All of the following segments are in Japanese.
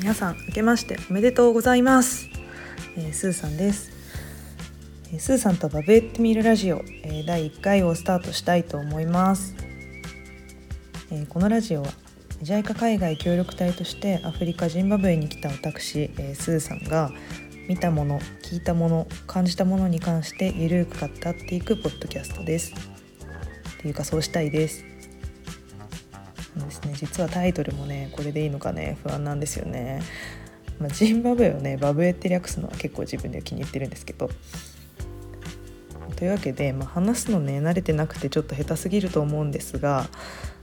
皆さん明けましておめでとうございます、えー、スーさんです、えー、スーさんとバブってみるラジオ、えー、第1回をスタートしたいと思います、えこのラジオは JICA 海外協力隊としてアフリカジンバブエに来た私、えスーさんが見たもの聞いたもの感じたものに関してゆるく語っていくポッドキャストです。っていうかそうしたいです。ですね。実はタイトルもねこれでいいのかね不安なんですよね、まあ、ジンバブエをねバブエって略すのは結構自分では気に入ってるんですけど。というわけで、まあ、話すのね慣れてなくてちょっと下手すぎると思うんですが、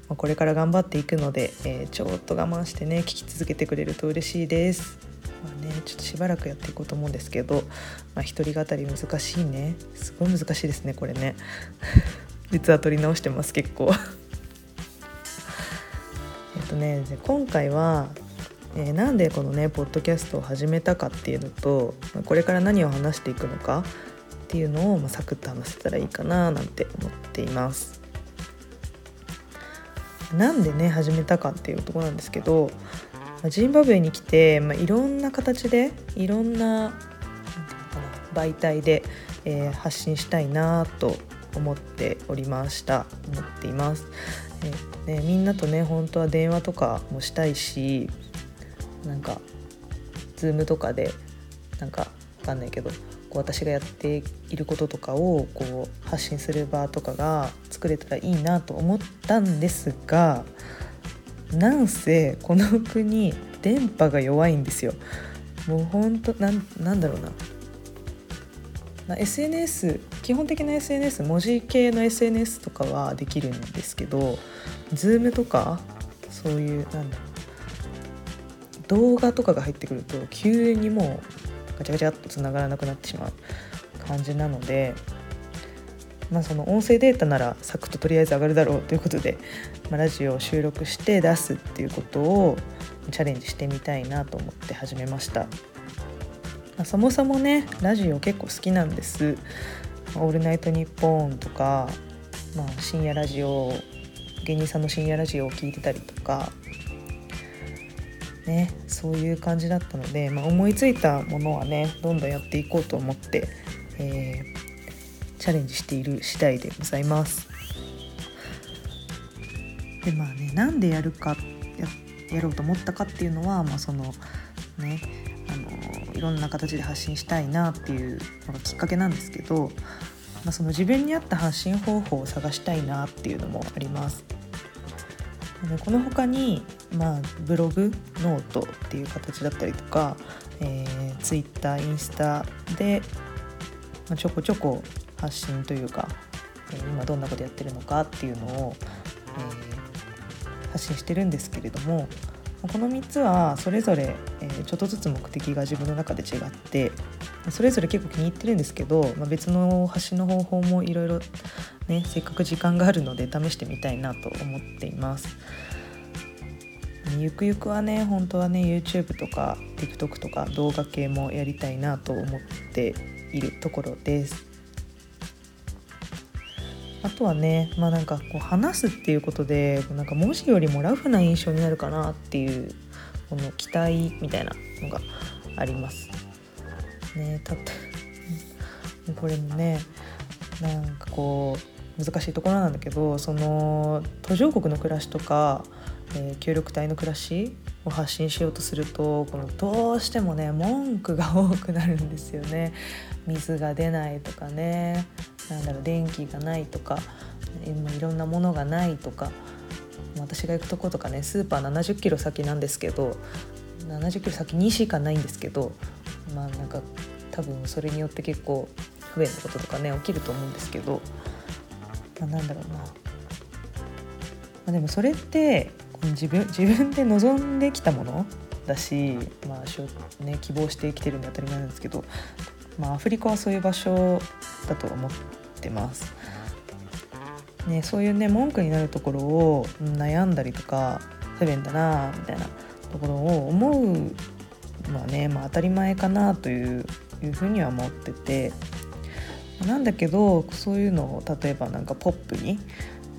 まあ、これから頑張っていくので、えー、ちょっと我慢してね聞き続けてくれると嬉しいです。まあね、ちょっとしばらくやっていこうと思うんですけど、まあ、一人語り難しいね。すごい難しいですねこれね。実は撮り直してます結構。とね今回は、えー、なんでこのねポッドキャストを始めたかっていうのとこれから何を話していくのかっていうのを、まあ、サクッと話せたらいいかななんて思っています。なんでね始めたかっていうとこなんですけどジンバブエに来て、まあ、いろんな形でいろんな媒体で、えー、発信したいなと思っておりました思っています。えね、みんなとね本当は電話とかもしたいしなんか Zoom とかでなんか分かんないけどこう私がやっていることとかをこう発信する場とかが作れたらいいなと思ったんですがなんせこの国電波が弱いんですよ。もうほんとなんなんだろうなま、SNS 基本的な SNS 文字系の SNS とかはできるんですけど Zoom とかそういうなんだ動画とかが入ってくると急にもうガチャガチャっとつながらなくなってしまう感じなので、まあ、その音声データならサクッととりあえず上がるだろうということで、まあ、ラジオを収録して出すっていうことをチャレンジしてみたいなと思って始めました。まあ、そもそもねラジオ結構好きなんです「オールナイトニッポン」とか、まあ、深夜ラジオ芸人さんの深夜ラジオを聞いてたりとかねそういう感じだったので、まあ、思いついたものはねどんどんやっていこうと思って、えー、チャレンジしている次第でございます。でまあねなんでやるかややろうと思ったかっていうのは、まあ、そのねいろんな形で発信したいなっていうのがきっかけなんですけど、まあ、その自分に合った発信方法を探したいなっていうのもあります。でこの他に、まあ、ブログノートっていう形だったりとか、えー、ツイッターインスタで、まあ、ちょこちょこ発信というか、えー、今どんなことやってるのかっていうのを、えー、発信してるんですけれどもこの3つはそれぞれ、えちょっとずつ目的が自分の中で違ってそれぞれ結構気に入ってるんですけど、まあ、別の発信の方法もいろいろねせっかく時間があるので試してみたいなと思っています。ゆくゆくはね本当はね YouTube とか TikTok とか動画系もやりたいなと思っているところです。あとはねまあなんかこう話すっていうことでなんか文字よりもラフな印象になるかなっていうこの期待みたいなのがあります。ねたってこれもねなんかこう難しいところなんだけどその途上国の暮らしとか、えー、協力隊の暮らしを発信しようとするとこのどうしてもね文句が多くなるんですよね。水が出ないとかねなんだろう電気がないとかいろんなものがないとか私が行くとことかねスーパー70キロ先なんですけど70キロ先にしかないんですけどまあなんか多分それによって結構不便なこととかね起きると思うんですけど、まあ、なんだろうな、まあ、でもそれって自分自分で望んできたものだし、まあね、希望して生きてるんで当たり前なんですけど、まあ、アフリカはそういう場所だと思ってます。ね、そういうね文句になるところを悩んだりとか不便だなみたいなところを思うのはね、まあ、当たり前かなといういうふうには思っててなんだけどそういうのを例えばなんかポップに、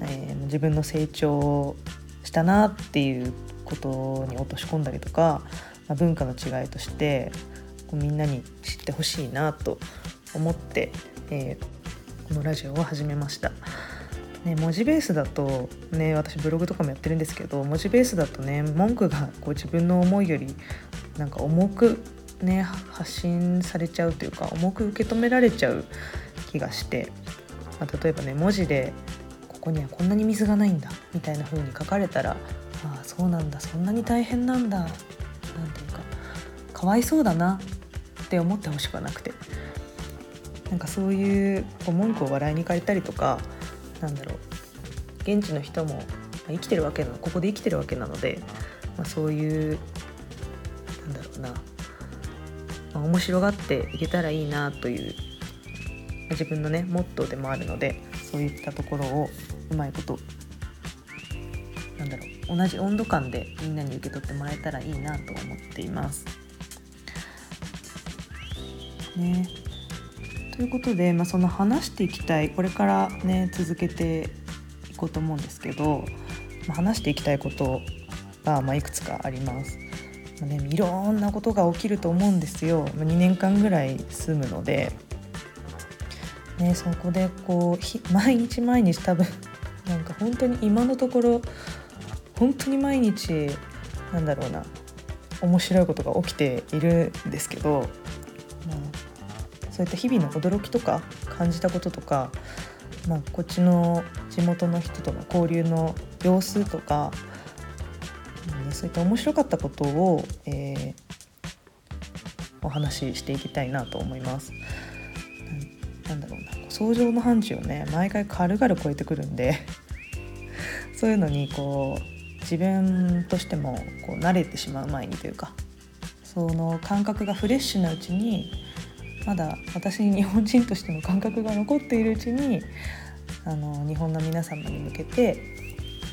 えー、自分の成長したなっていうことに落とし込んだりとかまあ、文化の違いとしてこうみんなに知ってほしいなと思って、えー、このラジオを始めました。ね、文字ベースだと、ね、私ブログとかもやってるんですけど文字ベースだとね文句がこう自分の思いよりなんか重く、ね、発信されちゃうというか重く受け止められちゃう気がして、まあ、例えばね文字で「ここにはこんなに水がないんだ」みたいな風に書かれたら「ああそうなんだそんなに大変なんだ」なんていうかかわいそうだなって思ってほしくはなくて。なんかそういうこう文句を笑いに変えたりとかなんだろう。現地の人も生きてるわけなのここで生きてるわけなので、まあ、そういうなんだろうな、まあ、面白がっていけたらいいなという、ま、自分のねモットーでもあるのでそういったところをうまいことなんだろう。同じ温度感でみんなに受け取ってもらえたらいいなと思っています。ね、ということで、まあ、その話していきたいこれからね続けていこうと思うんですけど、まあ、話していきたいことが、まあ、いくつかあります。まあね、いろんなことが起きると思うんですよ。まあ、2年間ぐらい住むので、ね、そこでこう毎日毎日多分なんか本当に今のところ本当に毎日なんだろうな面白いことが起きているんですけど、まあ、そういった日々の驚きとか感じたこととか、まあ、こっちの地元の人との交流の様子とか、うん、そういった面白かったことを、えー、お話ししていきたいなと思います。なんだろうな想像の範疇をね毎回軽々超えてくるんで そういうのにこう自分としてもこう慣れてしまう前にというかその感覚がフレッシュなうちにまだ私日本人としての感覚が残っているうちにあの日本の皆様に向けて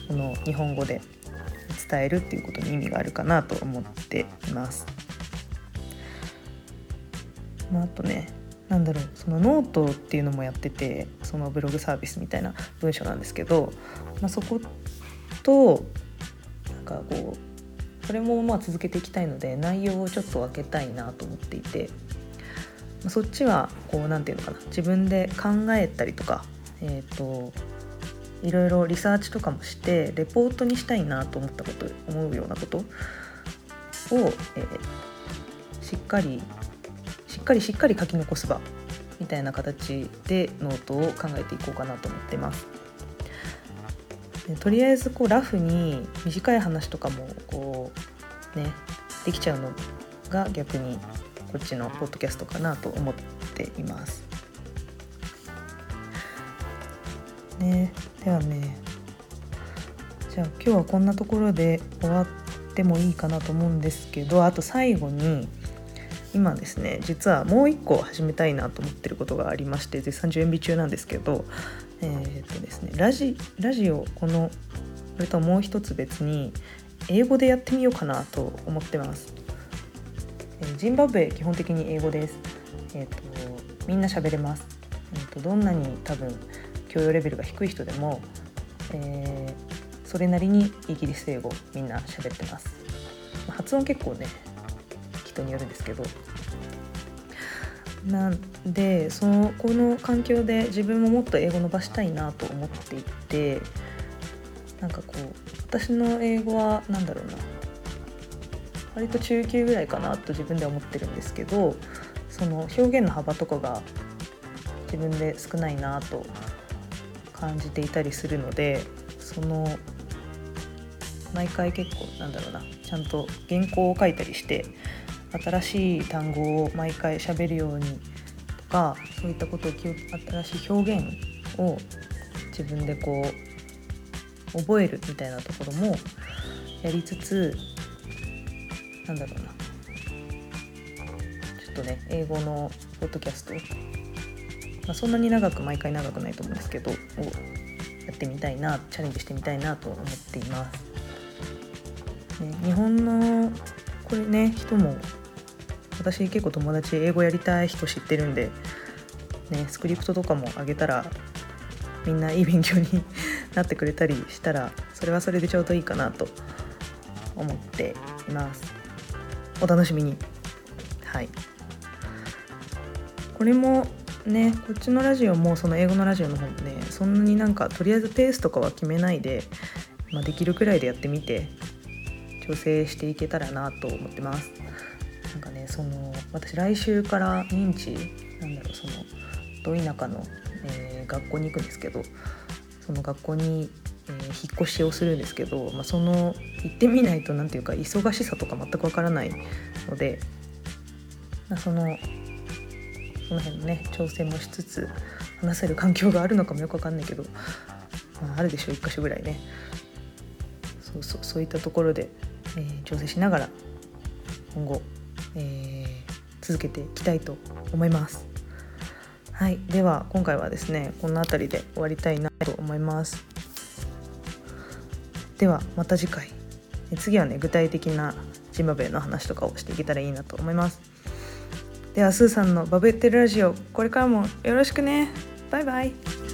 この日本語で伝えるっていうことに意味があるかなと思っています。まあ、あとねなんだろうそのノートっていうのもやっててそのブログサービスみたいな文章なんですけど、まあ、そことなんかこうそれもまあ続けていきたいので内容をちょっと分けたいなと思っていてそっちはこう何て言うのかな自分で考えたりとか、えーと、いろいろリサーチとかもしてレポートにしたいなと思ったこと思うようなことを、えー、しっかりしっかりしっかり書き残す場みたいな形でノートを考えていこうかなと思ってます。とりあえずこうラフに短い話とかもこうねできちゃうのが逆にこっちのポッドキャストかなと思っています。ね、ではねじゃあ今日はこんなところで終わってもいいかなと思うんですけどあと最後に今ですね実はもう一個始めたいなと思ってることがありまして絶賛準備中なんですけどえー、っとですねラジラジオこのそれともう一つ別に英語でやってみようかなと思ってます。ジンバブエ基本的に英語です。えっ、ー、とみんな喋れます。えっ、ー、とどんなに多分教養レベルが低い人でも、えー、それなりにイギリス英語みんな喋ってます。発音結構ね人によるんですけど。なんでそのこの環境で自分ももっと英語伸ばしたいなと思っていてなんかこう私の英語は何だろうな割と中級ぐらいかなと自分では思ってるんですけどその表現の幅とかが自分で少ないなと感じていたりするのでその毎回結構なんだろうなちゃんと原稿を書いたりして新しい単語を毎回喋るようにとかそういったことを新しい表現を自分でこう覚えるみたいなところもやりつつなんだろうなちょっとね英語のポッドキャスト、まあ、そんなに長く毎回長くないと思うんですけどをやってみたいなチャレンジしてみたいなと思っています。ね、日本のこれね人も私結構友達英語やりたい人知ってるんで、ね、スクリプトとかもあげたらみんないい勉強に なってくれたりしたらそれはそれでちょうどいいかなと思っています。お楽しみに。はい。これもねこっちのラジオもその英語のラジオの方もねそんなになんかとりあえずペースとかは決めないで、まあ、できるくらいでやってみて調整していけたらなと思ってます。なんかねその私来週から認知なんだろうそのど田舎の、えー、学校に行くんですけどその学校に、え、引っ越しをするんですけど、まあ、その行ってみないと何ていうか忙しさとか全くわからないので、まあ、そのその辺のね調整もしつつ話せる環境があるのかもよくわかんないけど、まあ、あるでしょう1箇所ぐらいねそうそうそういったところで、えー、調整しながら今後、えー、続けていきたいと思います。はい、では今回はですねこの辺りで終わりたいなと思います。ではまた次回。次はね具体的なジンバブエの話とかをしていけたらいいなと思います。ではスーさんのバブってるラジオこれからもよろしくね。バイバイ。